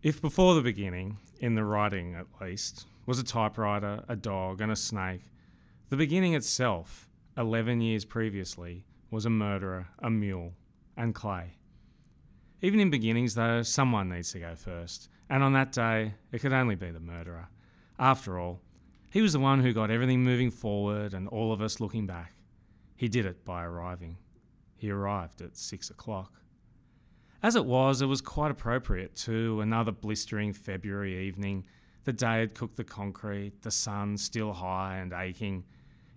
If before the beginning, in the writing at least, was a typewriter, a dog, and a snake, the beginning itself, 11 years previously, was a murderer, a mule, and clay. Even in beginnings, though, someone needs to go first, and on that day, it could only be the murderer. After all, he was the one who got everything moving forward and all of us looking back. He did it by arriving. He arrived at six o'clock. As it was, it was quite appropriate too. Another blistering February evening. The day had cooked the concrete, the sun still high and aching.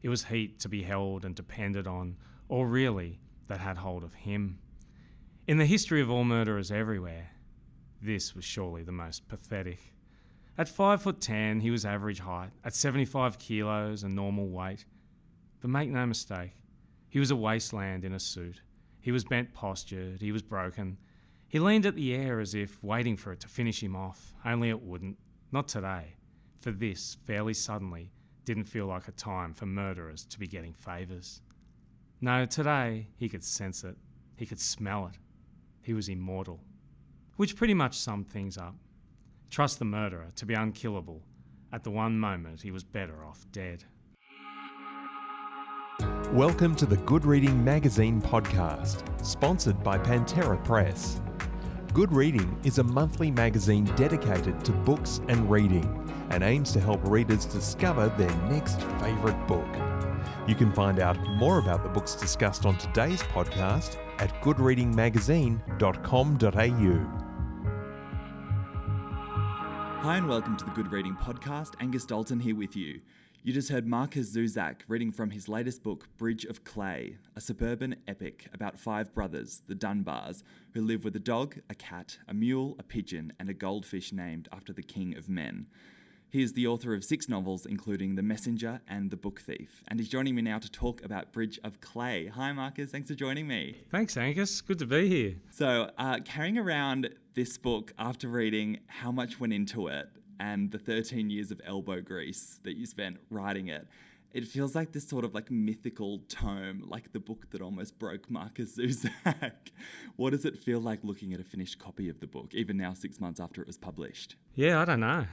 It was heat to be held and depended on, or really, that had hold of him. In the history of all murderers everywhere, this was surely the most pathetic. At five foot ten, he was average height, at 75 kilos and normal weight. But make no mistake, he was a wasteland in a suit. He was bent postured, he was broken. He leaned at the air as if waiting for it to finish him off, only it wouldn't. Not today. For this, fairly suddenly, didn't feel like a time for murderers to be getting favours. No, today he could sense it, he could smell it. He was immortal. Which pretty much summed things up. Trust the murderer to be unkillable. At the one moment, he was better off dead. Welcome to the Good Reading Magazine podcast, sponsored by Pantera Press. Good Reading is a monthly magazine dedicated to books and reading and aims to help readers discover their next favourite book. You can find out more about the books discussed on today's podcast at goodreadingmagazine.com.au. Hi, and welcome to the Good Reading Podcast. Angus Dalton here with you. You just heard Markus Zusak reading from his latest book, Bridge of Clay, a suburban epic about five brothers, the Dunbars, who live with a dog, a cat, a mule, a pigeon, and a goldfish named after the king of men. He is the author of six novels, including The Messenger and The Book Thief, and he's joining me now to talk about Bridge of Clay. Hi, Markus. Thanks for joining me. Thanks, Angus. Good to be here. So, uh, carrying around this book after reading how much went into it and the 13 years of elbow grease that you spent writing it, it feels like this sort of like mythical tome, like the book that almost broke Markus Zusak. what does it feel like looking at a finished copy of the book, even now six months after it was published? Yeah, I don't know.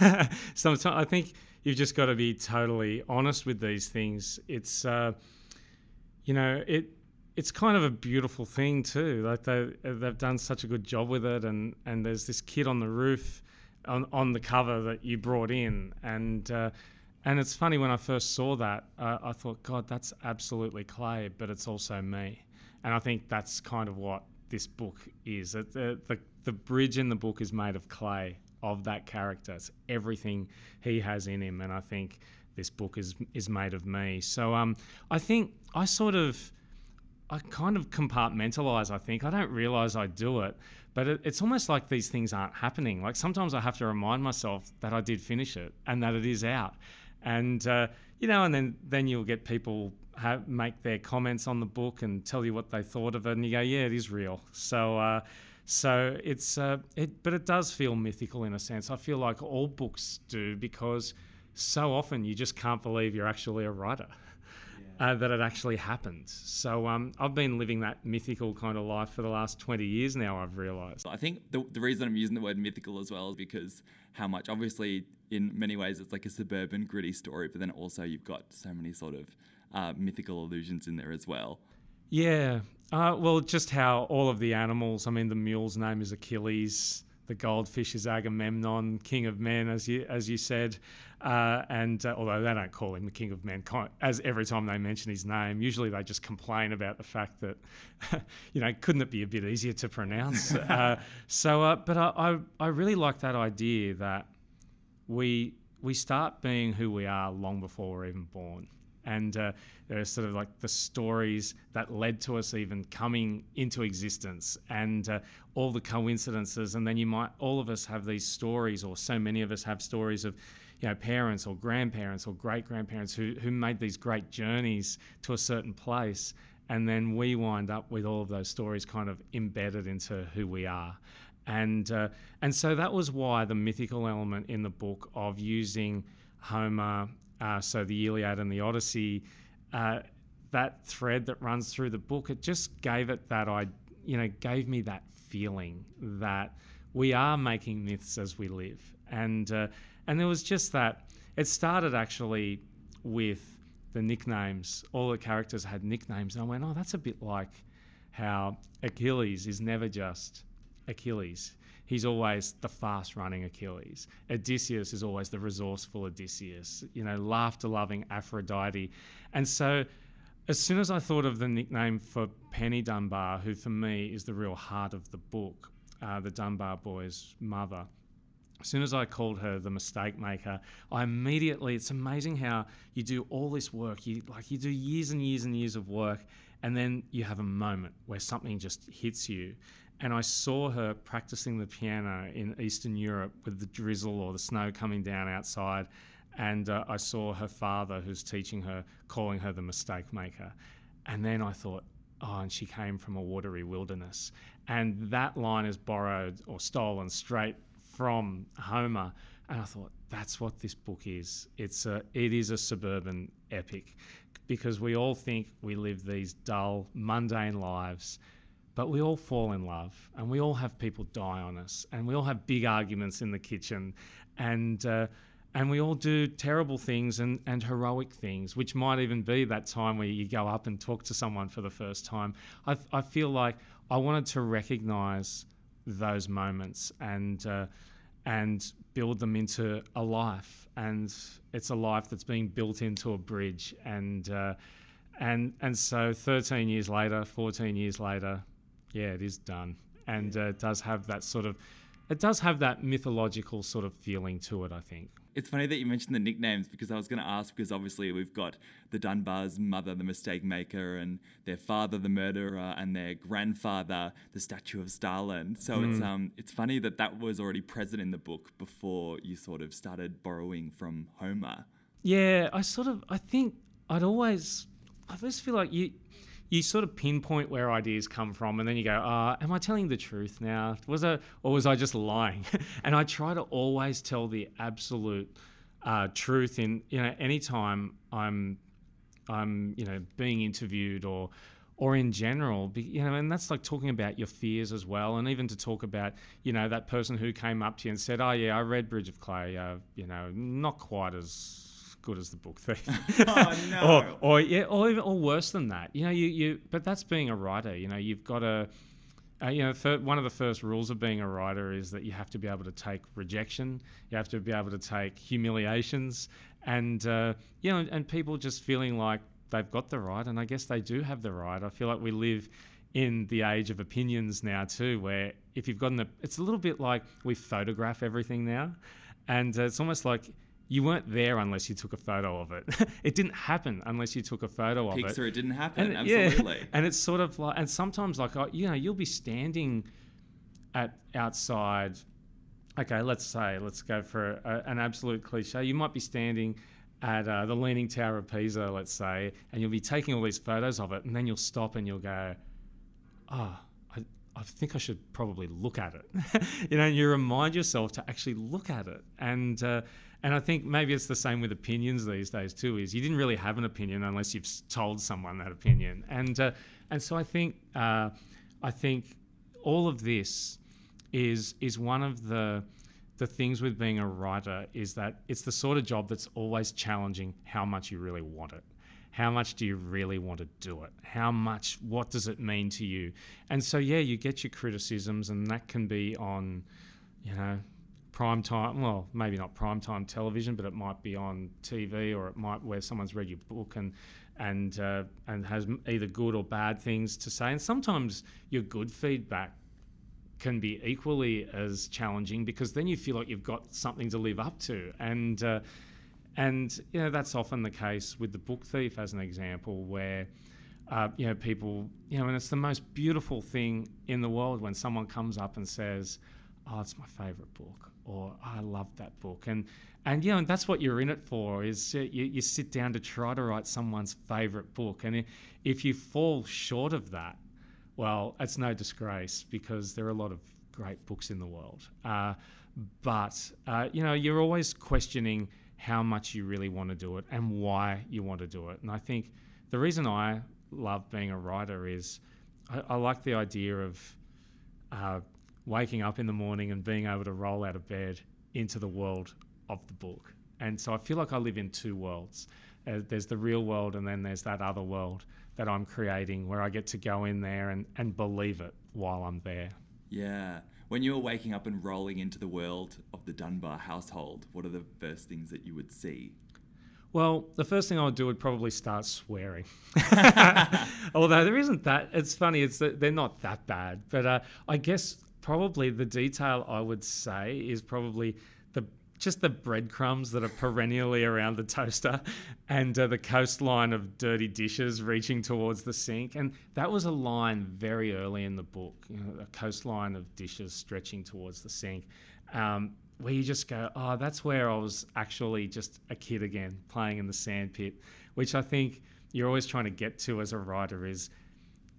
Sometimes I think you've just got to be totally honest with these things. It's, uh, you know, it it's kind of a beautiful thing too. Like they they've done such a good job with it, and and there's this kid on the roof, on on the cover that you brought in, and. Uh, and it's funny when I first saw that, uh, I thought, God, that's absolutely clay, but it's also me. And I think that's kind of what this book is. The, the, the bridge in the book is made of clay, of that character. It's everything he has in him, and I think this book is is made of me. So um, I think I sort of. I kind of compartmentalize, I think. I don't realize I do it, but it, it's almost like these things aren't happening. Like sometimes I have to remind myself that I did finish it and that it is out. And, uh, you know, and then, then you'll get people have, make their comments on the book and tell you what they thought of it. And you go, yeah, it is real. So, uh, so it's uh, it, but it does feel mythical in a sense. I feel like all books do because so often you just can't believe you're actually a writer. Uh, that it actually happened. So um, I've been living that mythical kind of life for the last 20 years now, I've realised. I think the, the reason I'm using the word mythical as well is because how much, obviously, in many ways, it's like a suburban, gritty story, but then also you've got so many sort of uh, mythical allusions in there as well. Yeah. Uh, well, just how all of the animals, I mean, the mule's name is Achilles, the goldfish is Agamemnon, king of men, as you, as you said. Uh, and uh, although they don't call him the king of men, as every time they mention his name, usually they just complain about the fact that, you know, couldn't it be a bit easier to pronounce? uh, so, uh, but I, I, I really like that idea that we we start being who we are long before we're even born and uh, sort of like the stories that led to us even coming into existence and uh, all the coincidences. And then you might all of us have these stories or so many of us have stories of you know parents or grandparents or great grandparents who, who made these great journeys to a certain place. And then we wind up with all of those stories kind of embedded into who we are. And uh, and so that was why the mythical element in the book of using Homer uh, so the Iliad and the Odyssey, uh, that thread that runs through the book, it just gave it that I, you know, gave me that feeling that we are making myths as we live. And, uh, and there was just that. It started actually with the nicknames. All the characters had nicknames. And I went, oh, that's a bit like how Achilles is never just Achilles. He's always the fast running Achilles. Odysseus is always the resourceful Odysseus, you know, laughter loving Aphrodite. And so as soon as I thought of the nickname for Penny Dunbar, who for me is the real heart of the book, uh, the Dunbar boy's mother, as soon as I called her the mistake maker, I immediately, it's amazing how you do all this work, you like you do years and years and years of work, and then you have a moment where something just hits you. And I saw her practicing the piano in Eastern Europe with the drizzle or the snow coming down outside and uh, I saw her father, who's teaching her, calling her the mistake maker. And then I thought, oh, and she came from a watery wilderness. And that line is borrowed or stolen straight from Homer. And I thought, that's what this book is. It's a, it is a suburban epic because we all think we live these dull, mundane lives, but we all fall in love and we all have people die on us and we all have big arguments in the kitchen. And, uh, and we all do terrible things and, and heroic things, which might even be that time where you go up and talk to someone for the first time. I, I feel like I wanted to recognize those moments and uh, and build them into a life, and it's a life that's being built into a bridge, and uh, and and so 13 years later, 14 years later, yeah, it is done, and uh, it does have that sort of it does have that mythological sort of feeling to it, I think. It's funny that you mentioned the nicknames because I was going to ask because obviously we've got the Dunbar's mother, the mistake maker, and their father, the murderer, and their grandfather, the statue of Stalin. So mm. it's um it's funny that that was already present in the book before you sort of started borrowing from Homer. Yeah, I sort of I think I'd always I just feel like you you sort of pinpoint where ideas come from, and then you go, uh, "Am I telling the truth now? Was I, or was I just lying?" and I try to always tell the absolute uh, truth in you know anytime I'm I'm you know being interviewed or or in general, you know, and that's like talking about your fears as well, and even to talk about, you know, that person who came up to you and said, "Oh yeah, I read Bridge of Clay, uh, you know, not quite as good as the book thief. oh no. or, or yeah, or even, or worse than that. You know, you you. But that's being a writer. You know, you've got to. Uh, you know, th- one of the first rules of being a writer is that you have to be able to take rejection. You have to be able to take humiliations, and uh, you know, and people just feeling like they've got the right, and I guess they do have the right. I feel like we live in the age of opinions now too, where if you've gotten the, it's a little bit like we photograph everything now, and uh, it's almost like you weren't there unless you took a photo of it. it didn't happen unless you took a photo of it. Pixar, it didn't happen. And, Absolutely. Yeah, and it's sort of like, and sometimes like, you know, you'll be standing at outside. Okay, let's say, let's go for a, an absolute cliche. You might be standing at uh, the Leaning Tower of Pisa, let's say, and you'll be taking all these photos of it, and then you'll stop and you'll go, oh, I, I think I should probably look at it. you know, and you remind yourself to actually look at it. And, uh, and I think maybe it's the same with opinions these days too. Is you didn't really have an opinion unless you've told someone that opinion, and uh, and so I think uh, I think all of this is is one of the the things with being a writer is that it's the sort of job that's always challenging how much you really want it. How much do you really want to do it? How much, what does it mean to you? And so, yeah, you get your criticisms, and that can be on, you know, prime time, well, maybe not prime time television, but it might be on TV or it might where someone's read your book and and uh, and has either good or bad things to say. And sometimes your good feedback can be equally as challenging because then you feel like you've got something to live up to. And uh, and you know that's often the case with the book thief as an example where. Uh, you know, people, you know, and it's the most beautiful thing in the world when someone comes up and says, "Oh, it's my favorite book," or oh, I love that book. And and you know, and that's what you're in it for is you, you sit down to try to write someone's favorite book. And if you fall short of that, well, it's no disgrace because there are a lot of great books in the world. Uh, but uh, you know, you're always questioning how much you really want to do it and why you want to do it. And I think the reason I love being a writer is I, I like the idea of uh, waking up in the morning and being able to roll out of bed into the world of the book. And so I feel like I live in two worlds. Uh, there's the real world, and then there's that other world that I'm creating where I get to go in there and, and believe it while I'm there. Yeah. When you were waking up and rolling into the world of the Dunbar household, what are the first things that you would see? Well, the first thing I would do would probably start swearing. Although there isn't that. It's funny. It's they're not that bad, but uh, I guess probably the detail I would say is probably the just the breadcrumbs that are perennially around the toaster, and uh, the coastline of dirty dishes reaching towards the sink. And that was a line very early in the book. You know, a coastline of dishes stretching towards the sink. Um, where you just go, oh, that's where I was actually just a kid again, playing in the sandpit, which I think you're always trying to get to as a writer is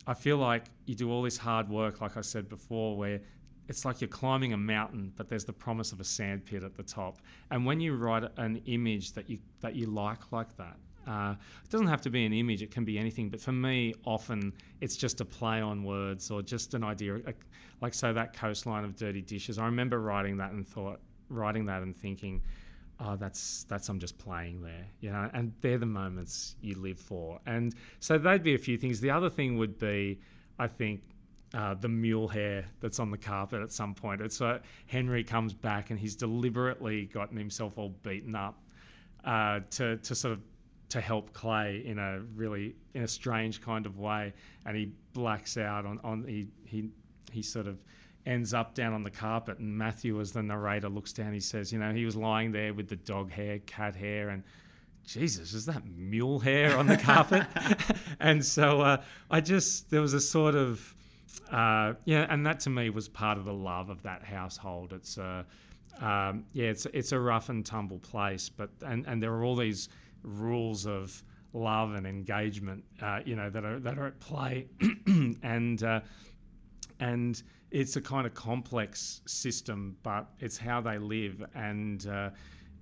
I feel like you do all this hard work, like I said before, where it's like you're climbing a mountain, but there's the promise of a sandpit at the top. And when you write an image that you that you like like that, uh, it doesn't have to be an image; it can be anything. But for me, often it's just a play on words or just an idea. Like so, that coastline of dirty dishes. I remember writing that and thought, writing that and thinking, oh, that's that's I'm just playing there, you know. And they're the moments you live for. And so they'd be a few things. The other thing would be, I think. Uh, the mule hair that's on the carpet at some point. It's uh, Henry comes back and he's deliberately gotten himself all beaten up uh, to to sort of to help Clay in a really in a strange kind of way, and he blacks out on on he he he sort of ends up down on the carpet. And Matthew, as the narrator, looks down. He says, "You know, he was lying there with the dog hair, cat hair, and." Jesus, is that mule hair on the carpet? and so uh, I just, there was a sort of, uh, yeah, and that to me was part of the love of that household. It's a, um, yeah, it's it's a rough and tumble place, but and and there are all these rules of love and engagement, uh, you know, that are that are at play, and uh, and it's a kind of complex system, but it's how they live, and uh,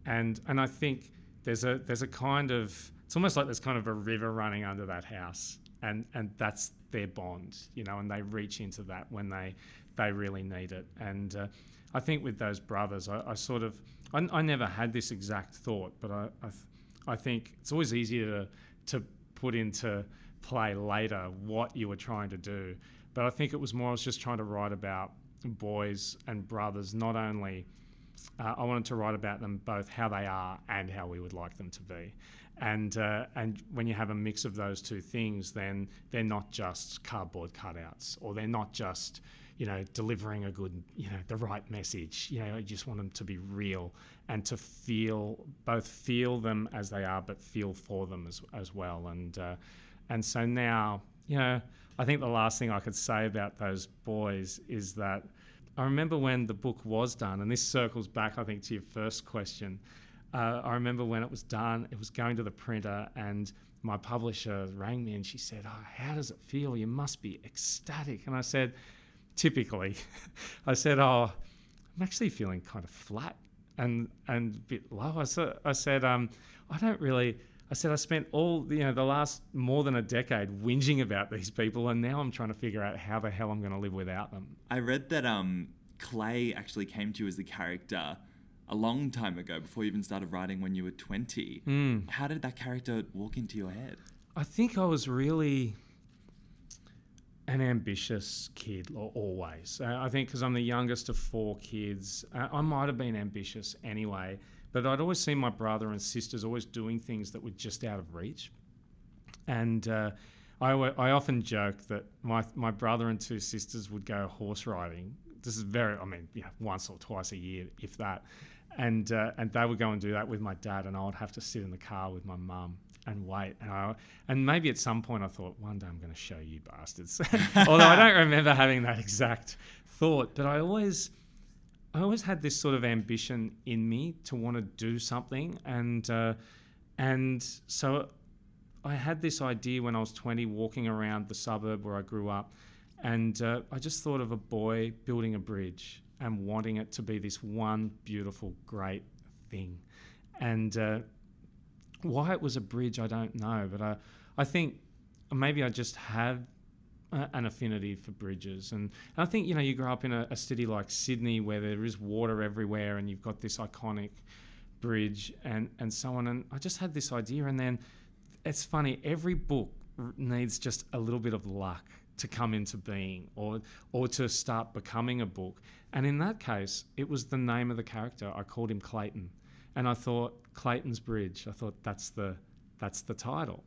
and and I think there's a there's a kind of it's almost like there's kind of a river running under that house, and and that's their bond, you know, and they reach into that when they they really need it, and uh, I think with those brothers, I, I sort of I, I, never had this exact thought, but I I, I think it's always easier to to put into play later what you were trying to do but I think it was more I was just trying to write about boys and brothers, not only. Uh, I wanted to write about them both how they are and how we would like them to be, and uh, and when you have a mix of those two things, then they're not just cardboard cutouts, or they're not just you know delivering a good you know the right message. You know, I just want them to be real and to feel both feel them as they are, but feel for them as as well. And uh, and so now you know I think the last thing I could say about those boys is that I remember when the book was done, and this circles back, I think, to your first question. Uh, I remember when it was done, it was going to the printer, and my publisher rang me and she said, oh, How does it feel? You must be ecstatic. And I said, Typically, I said, Oh, I'm actually feeling kind of flat and, and a bit low. I said, I, said um, I don't really I said I spent all you know the last more than a decade whinging about these people, and now I'm trying to figure out how the hell I'm going to live without them. I read that um, Clay actually came to you as a character a long time ago, before you even started writing when you were 20. Mm. How did that character walk into your head? I think I was really an ambitious kid always. I think because I'm the youngest of four kids, I might have been ambitious anyway. But I'd always seen my brother and sisters always doing things that were just out of reach. And uh, I, I often joke that my, my brother and two sisters would go horse riding. This is very, I mean, know, once or twice a year, if that. And, uh, and they would go and do that with my dad, and I would have to sit in the car with my mum and wait. And, I, and maybe at some point I thought, one day I'm going to show you bastards. Although I don't remember having that exact thought, but I always I always had this sort of ambition in me to want to do something, and uh, and so I had this idea when I was 20, walking around the suburb where I grew up, and uh, I just thought of a boy building a bridge and wanting it to be this one beautiful, great thing, and uh, why it was a bridge, I don't know, but I I think maybe I just have an affinity for bridges. And, and I think, you know, you grow up in a, a city like Sydney where there is water everywhere and you've got this iconic bridge and, and so on. And I just had this idea. And then it's funny, every book needs just a little bit of luck to come into being or or to start becoming a book. And in that case, it was the name of the character. I called him Clayton. And I thought Clayton's Bridge. I thought that's the that's the title.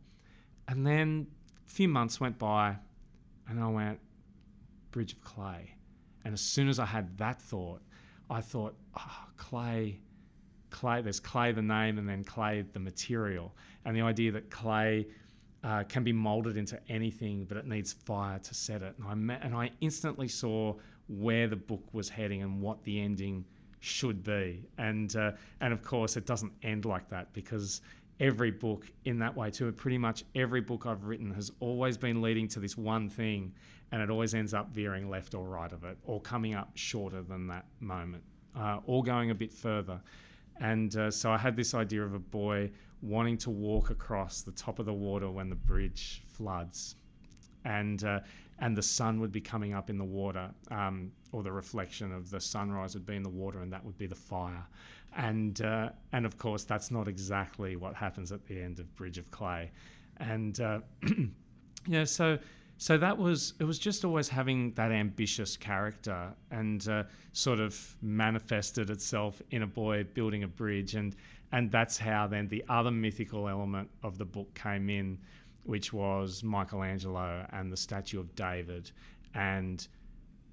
And then a few months went by and I went Bridge of Clay. And as soon as I had that thought, I thought, oh, clay, clay, there's clay the name and then clay the material. And the idea that clay uh, can be molded into anything, but it needs fire to set it. And I, met, and I instantly saw where the book was heading and what the ending should be. And, uh, and of course, it doesn't end like that because every book in that way too. Pretty much every book I've written has always been leading to this one thing, and it always ends up veering left or right of it, or coming up shorter than that moment, uh, or going a bit further. And uh, so I had this idea of a boy wanting to walk across the top of the water when the bridge floods, and uh, and the sun would be coming up in the water, um, or the reflection of the sunrise would be in the water, and that would be the fire. And uh, and of course, that's not exactly what happens at the end of Bridge of Clay, and uh, you know, so so that was it was just always having that ambitious character and uh, sort of manifested itself in a boy building a bridge. And and that's how then the other mythical element of the book came in which was Michelangelo and the statue of David and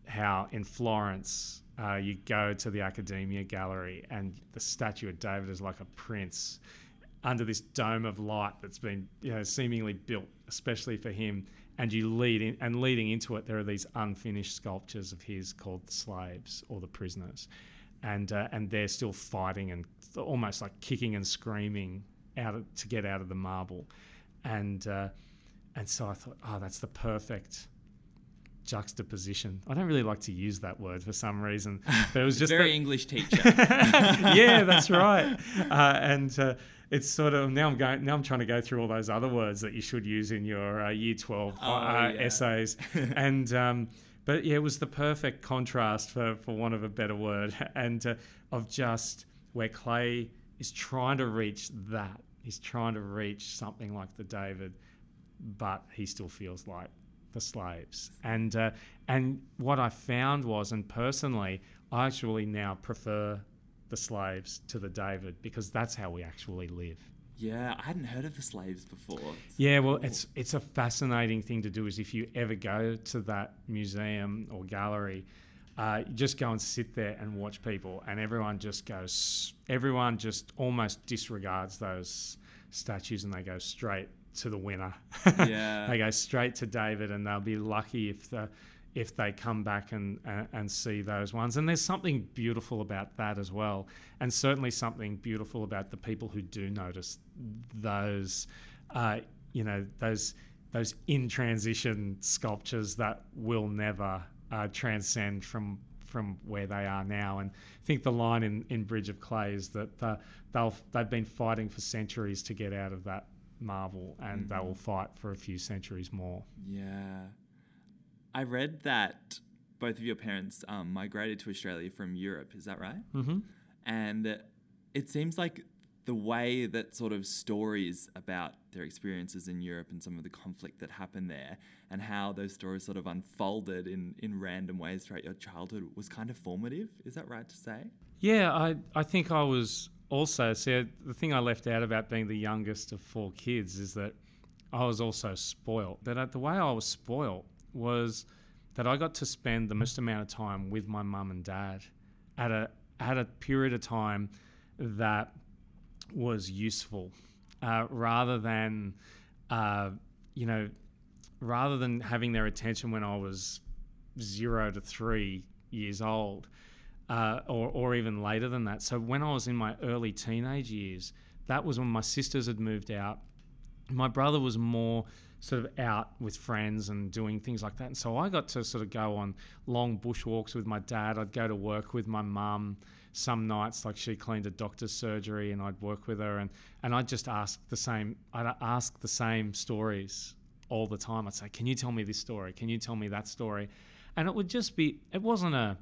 how in Florence uh, you go to the Accademia Gallery and the statue of David is like a prince under this dome of light that's been you know seemingly built especially for him. And you lead in, and leading into it there are these unfinished sculptures of his called the slaves or the prisoners. And uh, and they're still fighting and almost like kicking and screaming out of, to get out of the marble and uh, and so I thought oh that's the perfect juxtaposition. I don't really like to use that word for some reason, but it was just very that... English teacher. yeah, that's right. Uh, and uh, it's sort of now I'm going now I'm trying to go through all those other words that you should use in your uh, year twelve oh, uh, yeah. essays, and um, but yeah, it was the perfect contrast for for want of a better word, and uh, of just where Clay is trying to reach that. He's trying to reach something like the David, but he still feels like the slaves. And uh, and what I found was, and personally, I actually now prefer the slaves to the David because that's how we actually live. Yeah, I hadn't heard of the slaves before. It's yeah, well, cool. it's it's a fascinating thing to do. Is if you ever go to that museum or gallery, uh, you just go and sit there and watch people, and everyone just goes. Everyone just almost disregards those statues, and they go straight to the winner. Yeah. they go straight to David, and they'll be lucky if the if they come back and, and, and see those ones. And there's something beautiful about that as well, and certainly something beautiful about the people who do notice those, uh, you know, those those in transition sculptures that will never uh, transcend from from where they are now. And I think the line in, in Bridge of Clay is that uh, they'll they've been fighting for centuries to get out of that marvel, and mm-hmm. they will fight for a few centuries more. Yeah, I read that both of your parents um, migrated to Australia from Europe. Is that right? Mm-hmm. And it seems like the way that sort of stories about their experiences in Europe and some of the conflict that happened there and how those stories sort of unfolded in, in random ways throughout your childhood was kind of formative. Is that right to say? Yeah, I, I think I was also, see, the thing I left out about being the youngest of four kids is that I was also spoilt. But uh, the way I was spoilt was that I got to spend the most amount of time with my mum and dad at a at a period of time that was useful, uh, rather than uh, you know, rather than having their attention when I was zero to three years old uh, or, or even later than that. So when I was in my early teenage years, that was when my sisters had moved out. My brother was more sort of out with friends and doing things like that. And so I got to sort of go on long bushwalks with my dad. I'd go to work with my mum some nights, like she cleaned a doctor's surgery, and I'd work with her, and, and I'd just ask the same. I'd ask the same stories all the time. I'd say, "Can you tell me this story? Can you tell me that story?" And it would just be. It wasn't a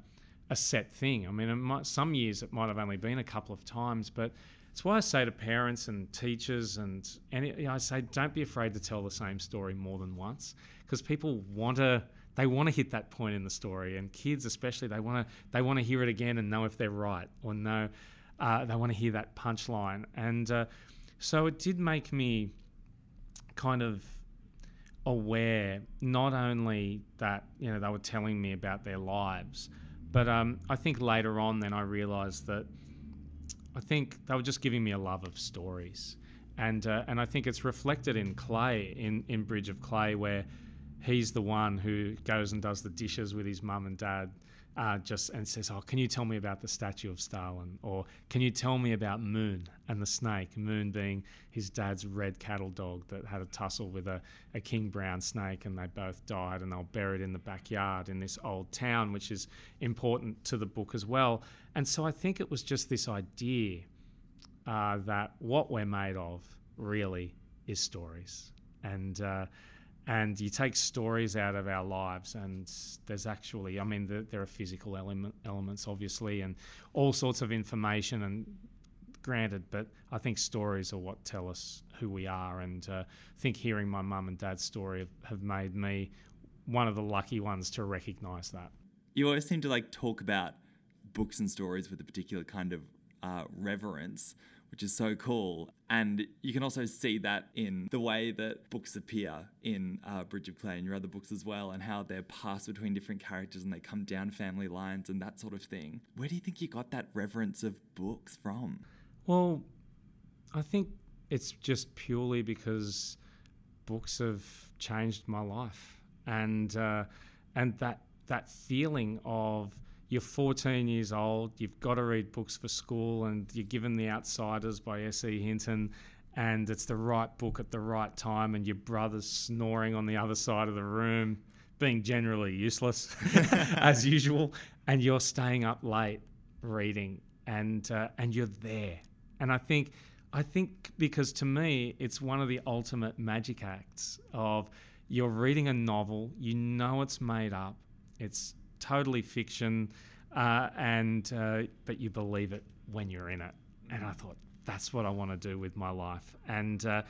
a set thing. I mean, it might, some years it might have only been a couple of times, but it's why I say to parents and teachers and and you know, I say don't be afraid to tell the same story more than once because people want to they want to hit that point in the story and kids especially they want to they want to hear it again and know if they're right or know uh, they want to hear that punchline. And uh, so it did make me kind of aware not only that you know they were telling me about their lives but um, I think later on then I realized that I think they were just giving me a love of stories. And uh, and I think it's reflected in Clay in in Bridge of Clay where he's the one who goes and does the dishes with his mum and dad. Uh, just and says, "Oh, can you tell me about the statue of Stalin?" Or can you tell me about Moon and the snake? Moon being his dad's red cattle dog that had a tussle with a, a king brown snake, and they both died, and they were buried in the backyard in this old town, which is important to the book as well. And so I think it was just this idea uh, that what we're made of really is stories, and uh, and you take stories out of our lives and there's actually i mean the, there are physical element, elements obviously and all sorts of information and granted but i think stories are what tell us who we are and uh, i think hearing my mum and dad's story have, have made me one of the lucky ones to recognize that. You always seem to like talk about books and stories with a particular kind of uh, reverence which is so cool. And you can also see that in the way that books appear in uh, Bridge of Clay and your other books as well, and how they're passed between different characters and they come down family lines and that sort of thing. Where do you think you got that reverence of books from? Well, I think it's just purely because books have changed my life, and uh, and that that feeling of you're 14 years old, you've got to read books for school, and you're given The Outsiders by S.E. Hinton, and it's the right book at the right time, and your brother's snoring on the other side of the room, being generally useless as usual, and you're staying up late reading, and uh, and you're there. And I think, I think because to me, it's one of the ultimate magic acts of you're reading a novel, you know it's made up, it's totally fiction, uh, and uh, but you believe it when you're in it. And I thought that's what I want to do with my life. And, uh,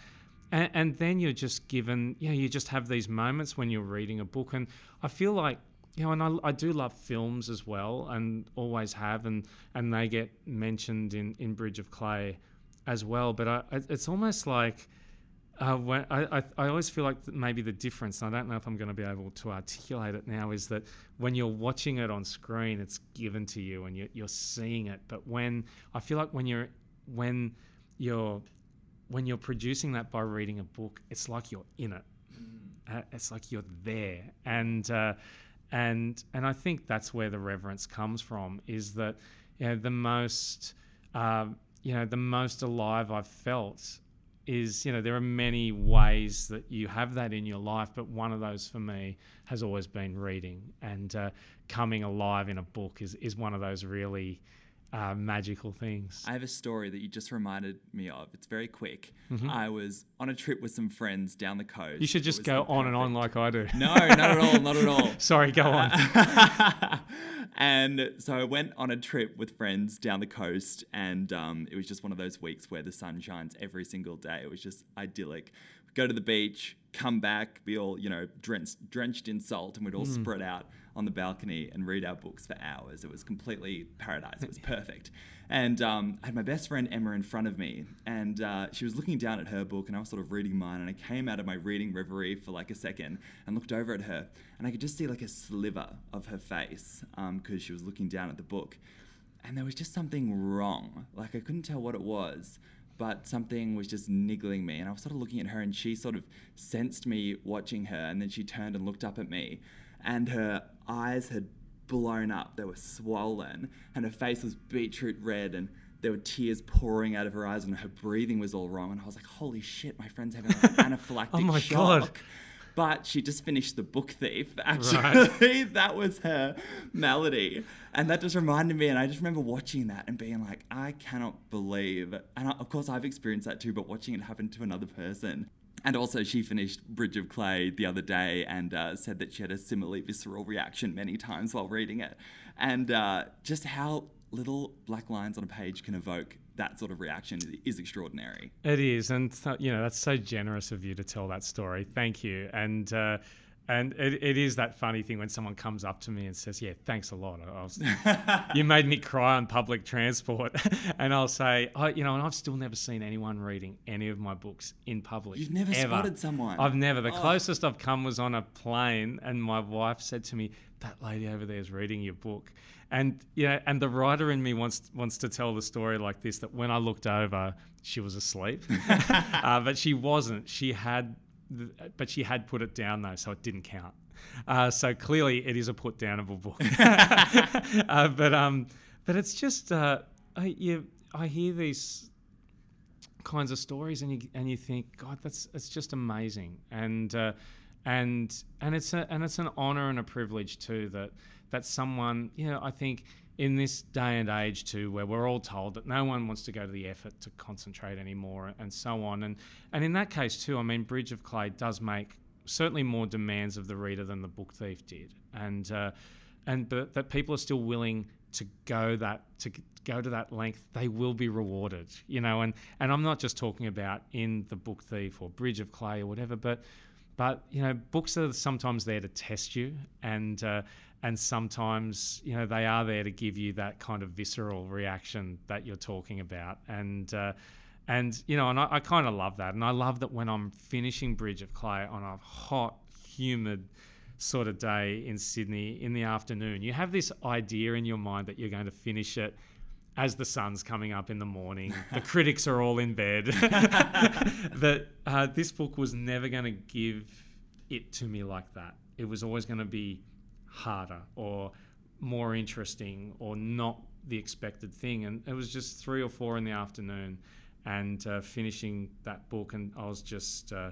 and and then you're just given, yeah, you just have these moments when you're reading a book, and I feel like. You know, and I, I do love films as well, and always have, and, and they get mentioned in, in Bridge of Clay as well. But I, it's almost like uh, when I, I, I, always feel like maybe the difference, I don't know if I'm going to be able to articulate it now, is that when you're watching it on screen, it's given to you and you're, you're seeing it. But when I feel like when you're when you're when you're producing that by reading a book, it's like you're in it. Mm. Uh, it's like you're there, and uh, and and I think that's where the reverence comes from. Is that you know the most uh, you know the most alive I've felt is you know there are many ways that you have that in your life but one of those for me has always been reading. And uh, coming alive in a book is, is one of those really uh, magical things. I have a story that you just reminded me of. It's very quick. Mm-hmm. I was on a trip with some friends down the coast. You should just go on and on like I do. No, not at all. Not at all. Sorry, go on. and so I went on a trip with friends down the coast, and um, it was just one of those weeks where the sun shines every single day. It was just idyllic. We'd go to the beach, come back, be all you know drenched, drenched in salt, and we'd all mm. spread out on the balcony and read our books for hours. It was completely paradise. It was perfect. And um, I had my best friend Emma in front of me, and uh, she was looking down at her book, and I was sort of reading mine. And I came out of my reading reverie for like a second and looked over at her, and I could just see like a sliver of her face because um, she was looking down at the book. And there was just something wrong. Like I couldn't tell what it was but something was just niggling me. And I was sort of looking at her, and she sort of sensed me watching her, and then she turned and looked up at me and her eyes had blown up. They were swollen, and her face was beetroot red, and there were tears pouring out of her eyes, and her breathing was all wrong. And I was like, "Holy shit, my friend's having like an anaphylactic oh my shock." God. But she just finished the book thief. Actually, right. that was her malady, and that just reminded me. And I just remember watching that and being like, "I cannot believe." And I, of course, I've experienced that too. But watching it happen to another person, and also, she finished Bridge of Clay the other day and uh, said that she had a similarly visceral reaction many times while reading it. And uh, just how little black lines on a page can evoke that sort of reaction is extraordinary. It is, and you know that's so generous of you to tell that story. Thank you, and. Uh, and it, it is that funny thing when someone comes up to me and says, "Yeah, thanks a lot. Was, you made me cry on public transport," and I'll say, "Oh, you know," and I've still never seen anyone reading any of my books in public. You've never ever. spotted someone. I've never. The oh. closest I've come was on a plane, and my wife said to me, "That lady over there is reading your book," and yeah, and the writer in me wants wants to tell the story like this: that when I looked over, she was asleep, uh, but she wasn't. She had but she had put it down though, so it didn't count. Uh, so clearly, it is a put downable book. uh, but um, but it's just uh, I you, I hear these kinds of stories and you and you think, God, that's it's just amazing, and uh, and and it's a, and it's an honor and a privilege too that that someone you know I think in this day and age too where we're all told that no one wants to go to the effort to concentrate anymore and so on. And and in that case too i mean bridge of clay does make certainly more demands of the reader than the book thief did. And uh, and but that people are still willing to go that to go to that length they will be rewarded you know. And and i'm not just talking about in the book thief or bridge of clay or whatever but but you know books are sometimes there to test you. And uh, and sometimes you know they are there to give you that kind of visceral reaction that you're talking about and uh, and you know and I, I kind of love that and I love that when I'm finishing Bridge of Clay on a hot humid sort of day in Sydney in the afternoon you have this idea in your mind that you're going to finish it as the sun's coming up in the morning, the critics are all in bed. that uh, this book was never going to give it to me like that. It was always going to be harder or more interesting or not the expected thing. And it was just three or four in the afternoon and uh, finishing that book. And I was just, uh,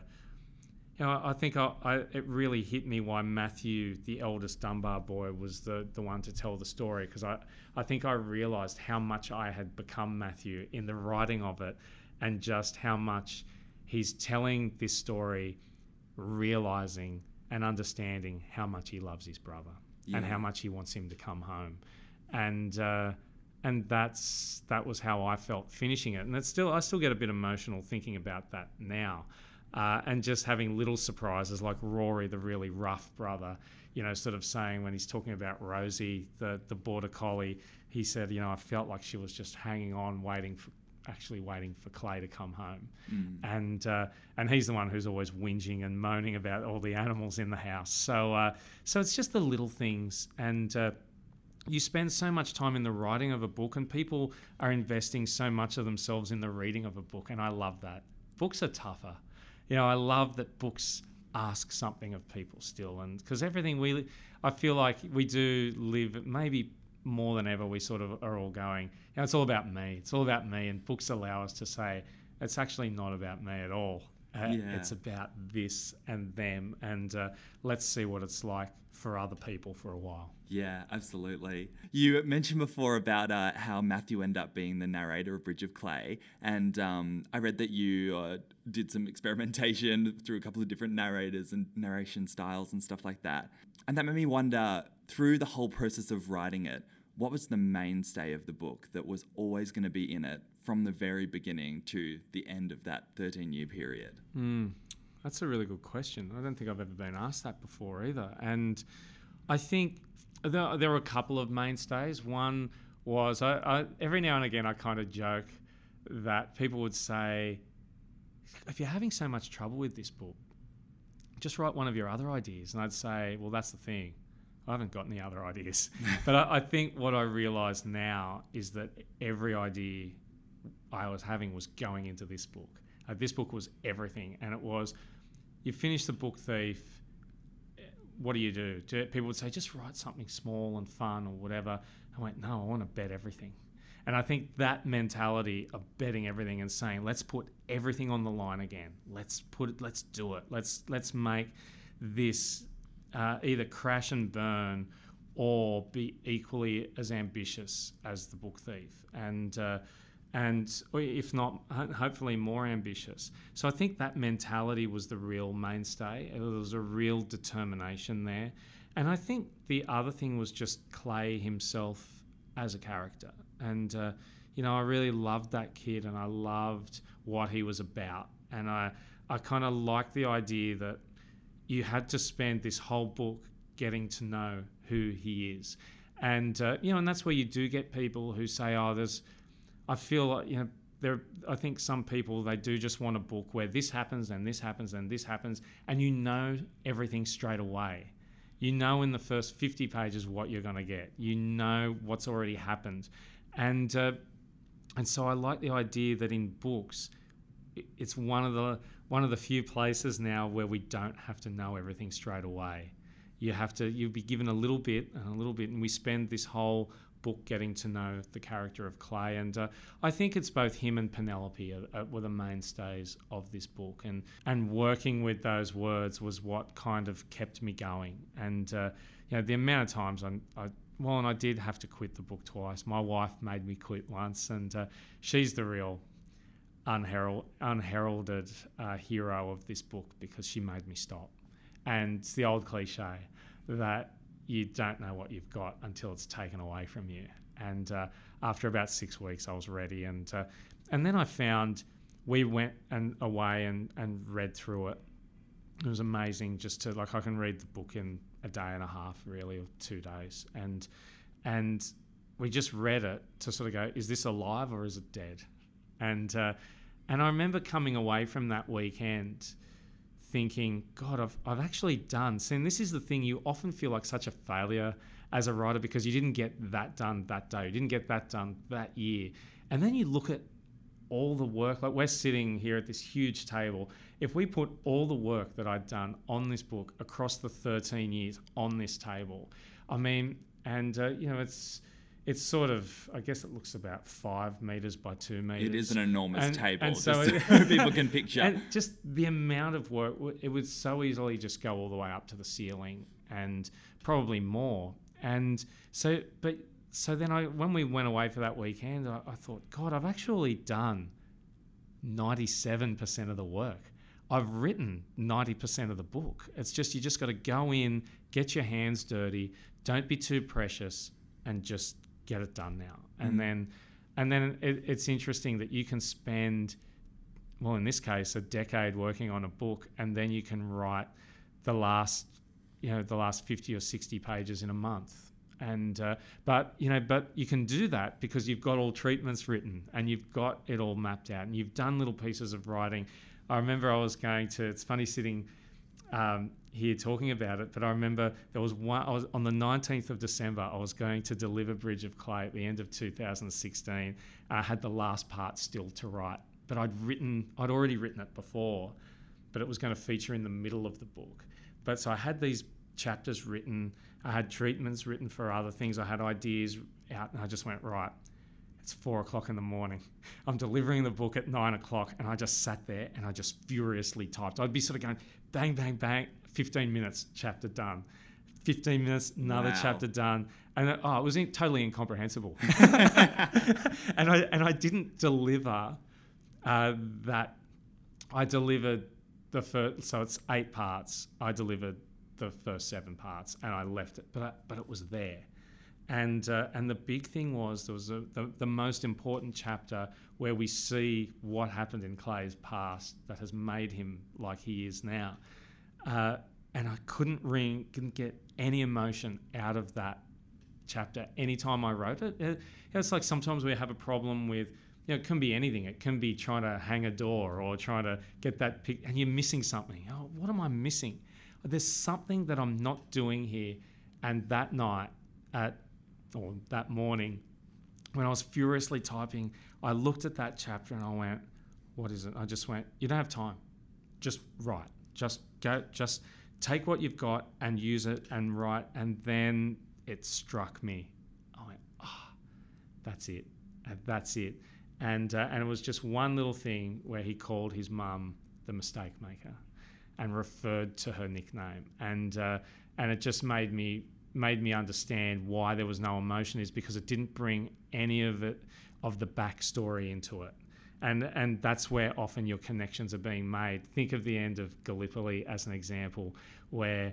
you know, I think I, I, it really hit me why Matthew, the eldest Dunbar boy, was the, the one to tell the story because I, I think I realized how much I had become Matthew in the writing of it and just how much he's telling this story, realizing and understanding how much he loves his brother yeah. and how much he wants him to come home, and uh, and that's that was how I felt finishing it, and it's still I still get a bit emotional thinking about that now, uh, and just having little surprises like Rory, the really rough brother, you know, sort of saying when he's talking about Rosie, the the border collie, he said, you know, I felt like she was just hanging on, waiting for actually waiting for Clay to come home, mm. and uh, and he's the one who's always whinging and moaning about all the animals in the house. So uh, so it's just the little things, and uh, you spend so much time in the writing of a book, and people are investing so much of themselves in the reading of a book, and I love that. Books are tougher, you know. I love that books ask something of people still, and because everything we, I feel like we do live maybe more than ever, we sort of are all going, you know, it's all about me. It's all about me. And books allow us to say, it's actually not about me at all. Uh, yeah. It's about this and them. And uh, let's see what it's like for other people for a while. Yeah, absolutely. You mentioned before about uh, how Matthew ended up being the narrator of Bridge of Clay, and um, I read that you uh, did some experimentation through a couple of different narrators and narration styles and stuff like that. And that made me wonder through the whole process of writing it, what was the mainstay of the book that was always going to be in it from the very beginning to the end of that 13 year period? Mm, that's a really good question. I don't think I've ever been asked that before either. And I think there, there were a couple of mainstays. One was I, I, every now and again I kind of joke that people would say, if you're having so much trouble with this book, just write one of your other ideas. And I'd say, well, that's the thing. I haven't got any other ideas. but I, I, think what I realise now is that every idea I was having was going into this book. Uh, this book was everything. And it was, you finish the book thief, what do you do? People would say, just write something small and fun or whatever. I went, no, I want to bet everything. And I think that mentality of betting everything and saying, let's put everything on the line again. Let's put it, let's do it. Let's let's make this uh, either crash and burn or be equally as ambitious as the book thief. And uh, and if not, hopefully more ambitious. So I think that mentality was the real mainstay. There was a real determination there. And I think the other thing was just Clay himself as a character. And, uh, you know, I really loved that kid and I loved what he was about. And I, I kind of liked the idea that you had to spend this whole book getting to know who he is. And, uh, you know, and that's where you do get people who say, oh, there's, I feel like, you know, there, I think some people they do just want a book where this happens and this happens and this happens, and you know everything straight away. You know in the first 50 pages what you're going to get. You know what's already happened. And, uh, and so I like the idea that in books, it's one of the one of the few places now where we don't have to know everything straight away. You have to you'll be given a little bit and a little bit, and we spend this whole book getting to know the character of Clay. And uh, I think it's both him and Penelope are, are, were the mainstays of this book. And, and working with those words was what kind of kept me going. And, uh, you know, the amount of times I, I well, and I did have to quit the book twice. My wife made me quit once, and uh, she's the real unherald, unheralded uh, hero of this book because she made me stop. And it's the old cliche that you don't know what you've got until it's taken away from you. And uh, after about six weeks, I was ready. And uh, and then I found we went and away and, and read through it. It was amazing just to like I can read the book in a day and a half, really, or two days. And and we just read it to sort of go, is this alive or is it dead? And uh, and I remember coming away from that weekend thinking, God, I've, I've actually done. And this is the thing, you often feel like such a failure as a writer because you didn't get that done that day, you didn't get that done that year. And then you look at all the work, like we're sitting here at this huge table. If we put all the work that I'd done on this book across the 13 years on this table, I mean, and, uh, you know, it's it's sort of I guess it looks about five meters by two meters. It is an enormous and, table, and so it, people can picture. And just the amount of work, it would so easily just go all the way up to the ceiling, and probably more. And so, but so then I, when we went away for that weekend, I, I thought, God, I've actually done ninety-seven percent of the work. I've written 90% of the book. It's just you just got to go in, get your hands dirty, don't be too precious, and just get it done now. And mm. then, and then it, it's interesting that you can spend, well, in this case, a decade working on a book, and then you can write the last, you know, the last fifty or sixty pages in a month. And uh, but you know, but you can do that because you've got all treatments written and you've got it all mapped out, and you've done little pieces of writing. I remember I was going to. It's funny sitting. Um, here talking about it, but I remember there was one. I was on the 19th of December. I was going to deliver Bridge of Clay at the end of 2016. I had the last part still to write, but I'd written. I'd already written it before, but it was going to feature in the middle of the book. But so I had these chapters written. I had treatments written for other things. I had ideas out, and I just went right. It's four o'clock in the morning. I'm delivering the book at nine o'clock, and I just sat there and I just furiously typed. I'd be sort of going bang, bang, bang, 15 minutes, chapter done. 15 minutes, another wow. chapter done. And oh, it was in, totally incomprehensible. and I and I didn't deliver uh, that. I delivered the first, so it's eight parts. I delivered the first seven parts, and I left it, but but it was there. And uh, and the big thing was there was a, the the most important chapter where we see what happened in Clay's past that has made him like he is now. Uh, and I couldn't ring, couldn't get any emotion out of that chapter anytime I wrote it. it. It's like sometimes we have a problem with, you know, it can be anything. It can be trying to hang a door or trying to get that pic, and you're missing something. Oh, what am I missing? There's something that I'm not doing here. And that night, at or that morning, when I was furiously typing, I looked at that chapter and I went, "What is it?" I just went, "You don't have time. Just write. Just go. Just." take what you've got and use it and write. And then it struck me. I went, ah, oh, that's it. That's it. And, uh, and it was just one little thing where he called his mum the mistake maker and referred to her nickname. And, uh, and it just made me, made me understand why there was no emotion is because it didn't bring any of it. of the backstory into it. And, and that's where often your connections are being made. Think of the end of Gallipoli as an example, where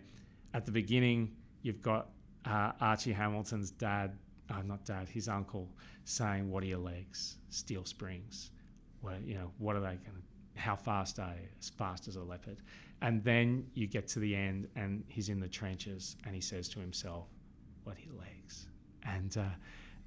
at the beginning you've got uh, Archie Hamilton's dad, uh, not dad, his uncle, saying, "What are your legs? Steel springs. Well, you know, what are they going? How fast are you? As fast as a leopard." And then you get to the end, and he's in the trenches, and he says to himself, "What are your legs?" And uh,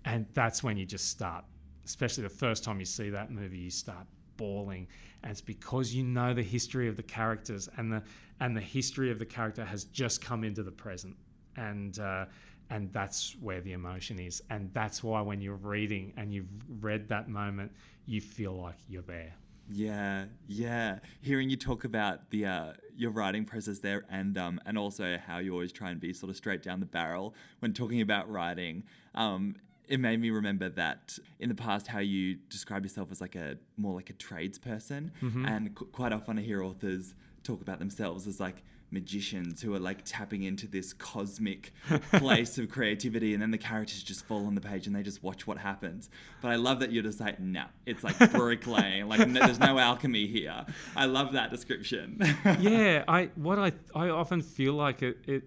and that's when you just start, especially the first time you see that movie, you start bawling, and it's because you know the history of the characters, and the and the history of the character has just come into the present, and. Uh, and that's where the emotion is and that's why when you're reading and you've read that moment you feel like you're there Yeah, yeah. Hearing you talk about the uh, your writing process there, and um, and also how you always try and be sort of straight down the barrel when talking about writing, um, it made me remember that in the past how you describe yourself as like a more like a tradesperson, mm-hmm. and qu- quite often I hear authors talk about themselves as like magicians who are like tapping into this cosmic place of creativity and then the characters just fall on the page and they just watch what happens. But i love that you're just like no it's like bricklaying like no, there's no alchemy here. I love that description. Yeah, I what I I often feel like it, it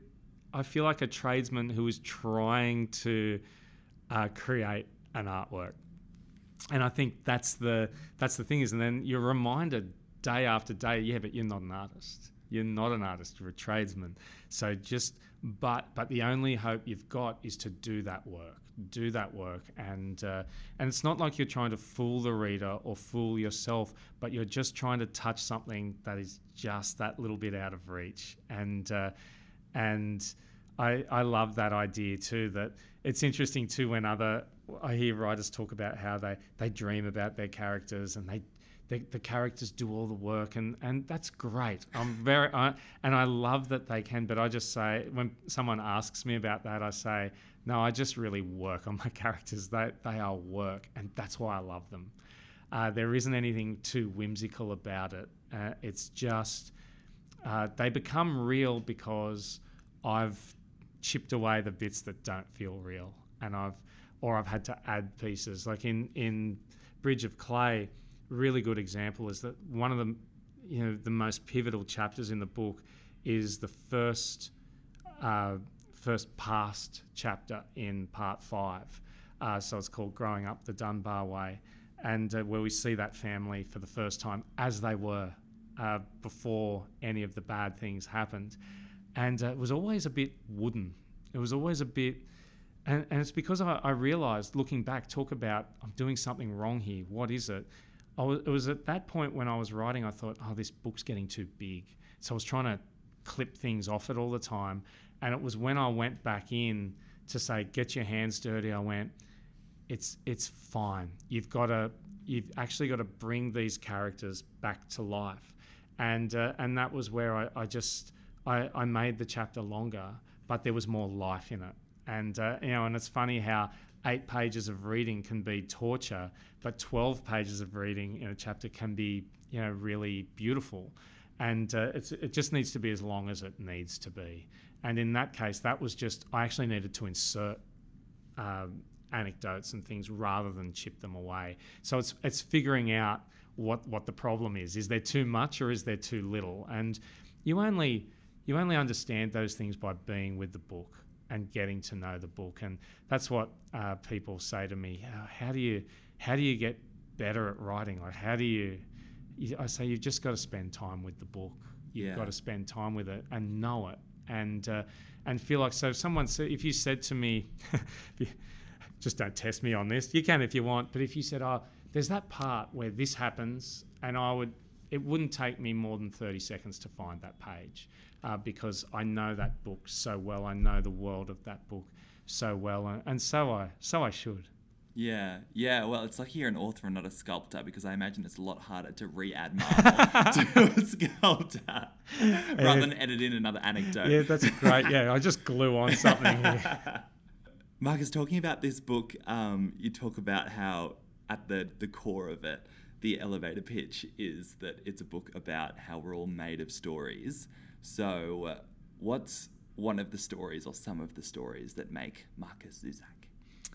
I feel like a tradesman who is trying to uh, create an artwork, and I think that's the that's the thing is, and then you're reminded day after day, yeah, but you're not an artist. You're not an artist. You're a tradesman. So just but but the only hope you've got is to do that work, do that work, and uh, and it's not like you're trying to fool the reader or fool yourself, but you're just trying to touch something that is just that little bit out of reach, and uh, and I I love that idea too. That it's interesting too when other I hear writers talk about how they they dream about their characters and they the, the characters do all the work and, and that's great. I'm very I, and i love that they can but i just say when someone asks me about that i say no i just really work on my characters. They, they are work and that's why i love them. Uh, there isn't anything too whimsical about it. Uh, it's just uh, they become real because i've chipped away the bits that don't feel real and i've or i've had to add pieces like in in bridge of clay really good example is that one of the you know the most pivotal chapters in the book is the first uh, first past chapter in part five. Uh, so it's called Growing Up the Dunbar Way, and uh, where we see that family for the first time as they were uh, before any of the bad things happened. And uh, it was always a bit wooden. It was always a bit. And, and it's because I, I realized, looking back, talk about I'm doing something wrong here. What is it? I was, it was at that point when I was writing, I thought, oh, this book's getting too big. So I was trying to clip things off it all the time. And it was when I went back in to say, get your hands dirty, I went, it's it's fine. You've got to you've actually got to bring these characters back to life, and uh, and that was where I, I just I, I made the chapter longer, but there was more life in it, and uh, you know, and it's funny how eight pages of reading can be torture, but twelve pages of reading in a chapter can be you know really beautiful, and uh, it just needs to be as long as it needs to be, and in that case, that was just I actually needed to insert um, anecdotes and things rather than chip them away. So it's it's figuring out what what the problem is. Is there too much or is there too little? And you only you only understand those things by being with the book and getting to know the book. And that's what uh, people say to me. How do you how do you get better at writing? Like how do you? you I say you've just got to spend time with the book. You've Yeah. got to spend time with it and know it and uh, and feel like so. If someone said, if you said to me, just don't test me on this. You can if you want, but if you said, "Oh, there's that part where this happens," and I would, it wouldn't take me more than thirty seconds to find that page uh, because I know that book so well. I know the world of that book so well, and, and so I, so I should. Yeah, yeah. Well, it's like you're an author and not a sculptor because I imagine it's a lot harder to re-add marble to a sculptor rather than edit in another anecdote. Yeah, that's great. Yeah, I just glue on something. Here. Markus, talking about this book, um, you talk about how at the, the core of it, the elevator pitch is that it's a book about how we're all made of stories. So, uh, what's one of the stories or some of the stories that make Markus Zusak?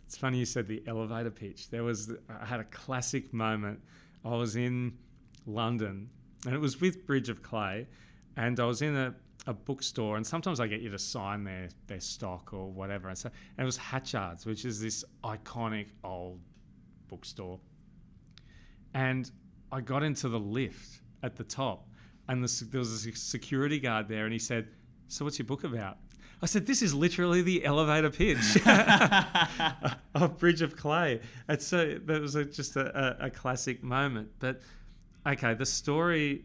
It's funny you said the elevator pitch. There was I had a classic moment. I was in London, and it was with Bridge of Clay, and I was in a, a bookstore, and sometimes I get you to sign their their stock or whatever. And so and it was Hatchard's, which is this iconic old bookstore, and I got into the lift at the top, and the, there was a security guard there, and he said, "So what's your book about?" I said, "This is literally the elevator pitch of Bridge of Clay." And so that was a, just a, a, a classic moment. But okay, the story,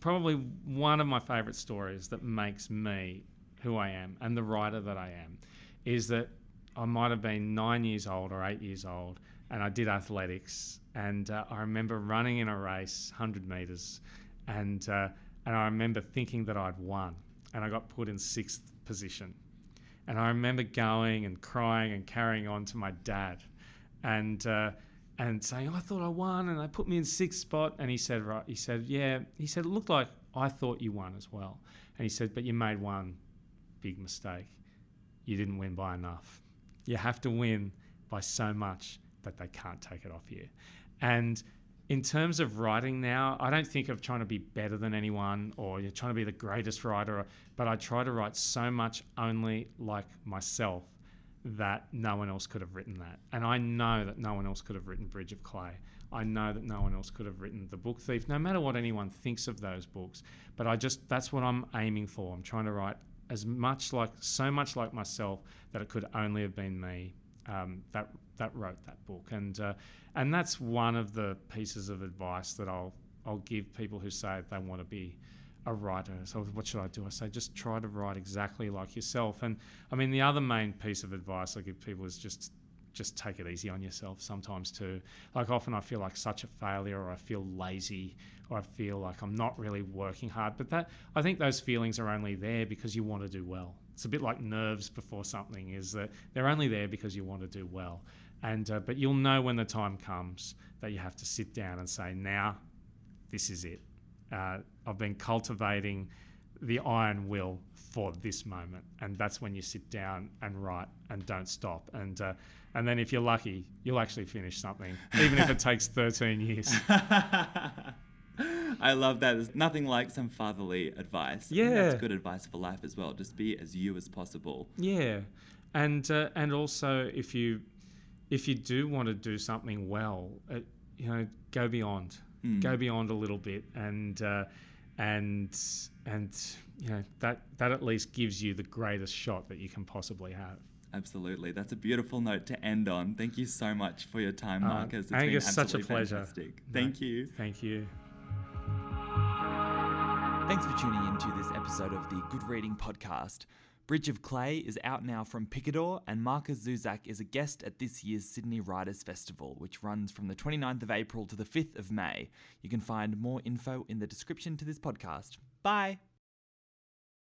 probably one of my favorite stories that makes me who I am and the writer that I am, is that I might have been nine years old or eight years old, and I did athletics, and uh, I remember running in a race, hundred meters, and uh, and I remember thinking that I'd won, and I got put in sixth position. And I remember going and crying and carrying on to my dad, and uh, and saying, "I thought I won," and they put me in sixth spot. And he said, "Right," he said, "Yeah." He said, "It looked like I thought you won as well." And he said, "But you made one big mistake. You didn't win by enough. You have to win by so much that they can't take it off you." And in terms of writing now, I don't think of trying to be better than anyone or you're trying to be the greatest writer, but I try to write so much only like myself that no one else could have written that. And I know that no one else could have written Bridge of Clay. I know that no one else could have written The Book Thief, no matter what anyone thinks of those books. But I just, that's what I'm aiming for. I'm trying to write as much like, so much like myself that it could only have been me um, that that wrote that book, and uh, and that's one of the pieces of advice that I'll I'll give people who say they want to be a writer. So what should I do? I say just try to write exactly like yourself. And I mean the other main piece of advice I give people is just just take it easy on yourself sometimes too. Like often I feel like such a failure or I feel lazy or I feel like I'm not really working hard. But that I think those feelings are only there because you want to do well. It's a bit like nerves before something is that they're only there because you want to do well. And uh, but you'll know when the time comes that you have to sit down and say, now, this is it. Uh, I've been cultivating the iron will for this moment, and that's when you sit down and write and don't stop. And uh, and then if you're lucky, you'll actually finish something, even if it takes 13 years. I love that. There's nothing like some fatherly advice. Yeah, that's good advice for life as well. Just be as you as possible. Yeah, and uh, and also if you if you do want to do something well, uh, you know, go beyond, mm. go beyond a little bit, and uh, and and you know that that at least gives you the greatest shot that you can possibly have. Absolutely. That's a beautiful note to end on. Thank you so much for your time, uh, Markus. It's Angus, been such a pleasure. Fantastic. Thank no, you. Thank you. Thanks for tuning in to this episode of the Good Reading Podcast. Bridge of Clay is out now from Picador, and Markus Zusak is a guest at this year's Sydney Writers Festival, which runs from the 29th of April to the 5th of May. You can find more info in the description to this podcast. Bye!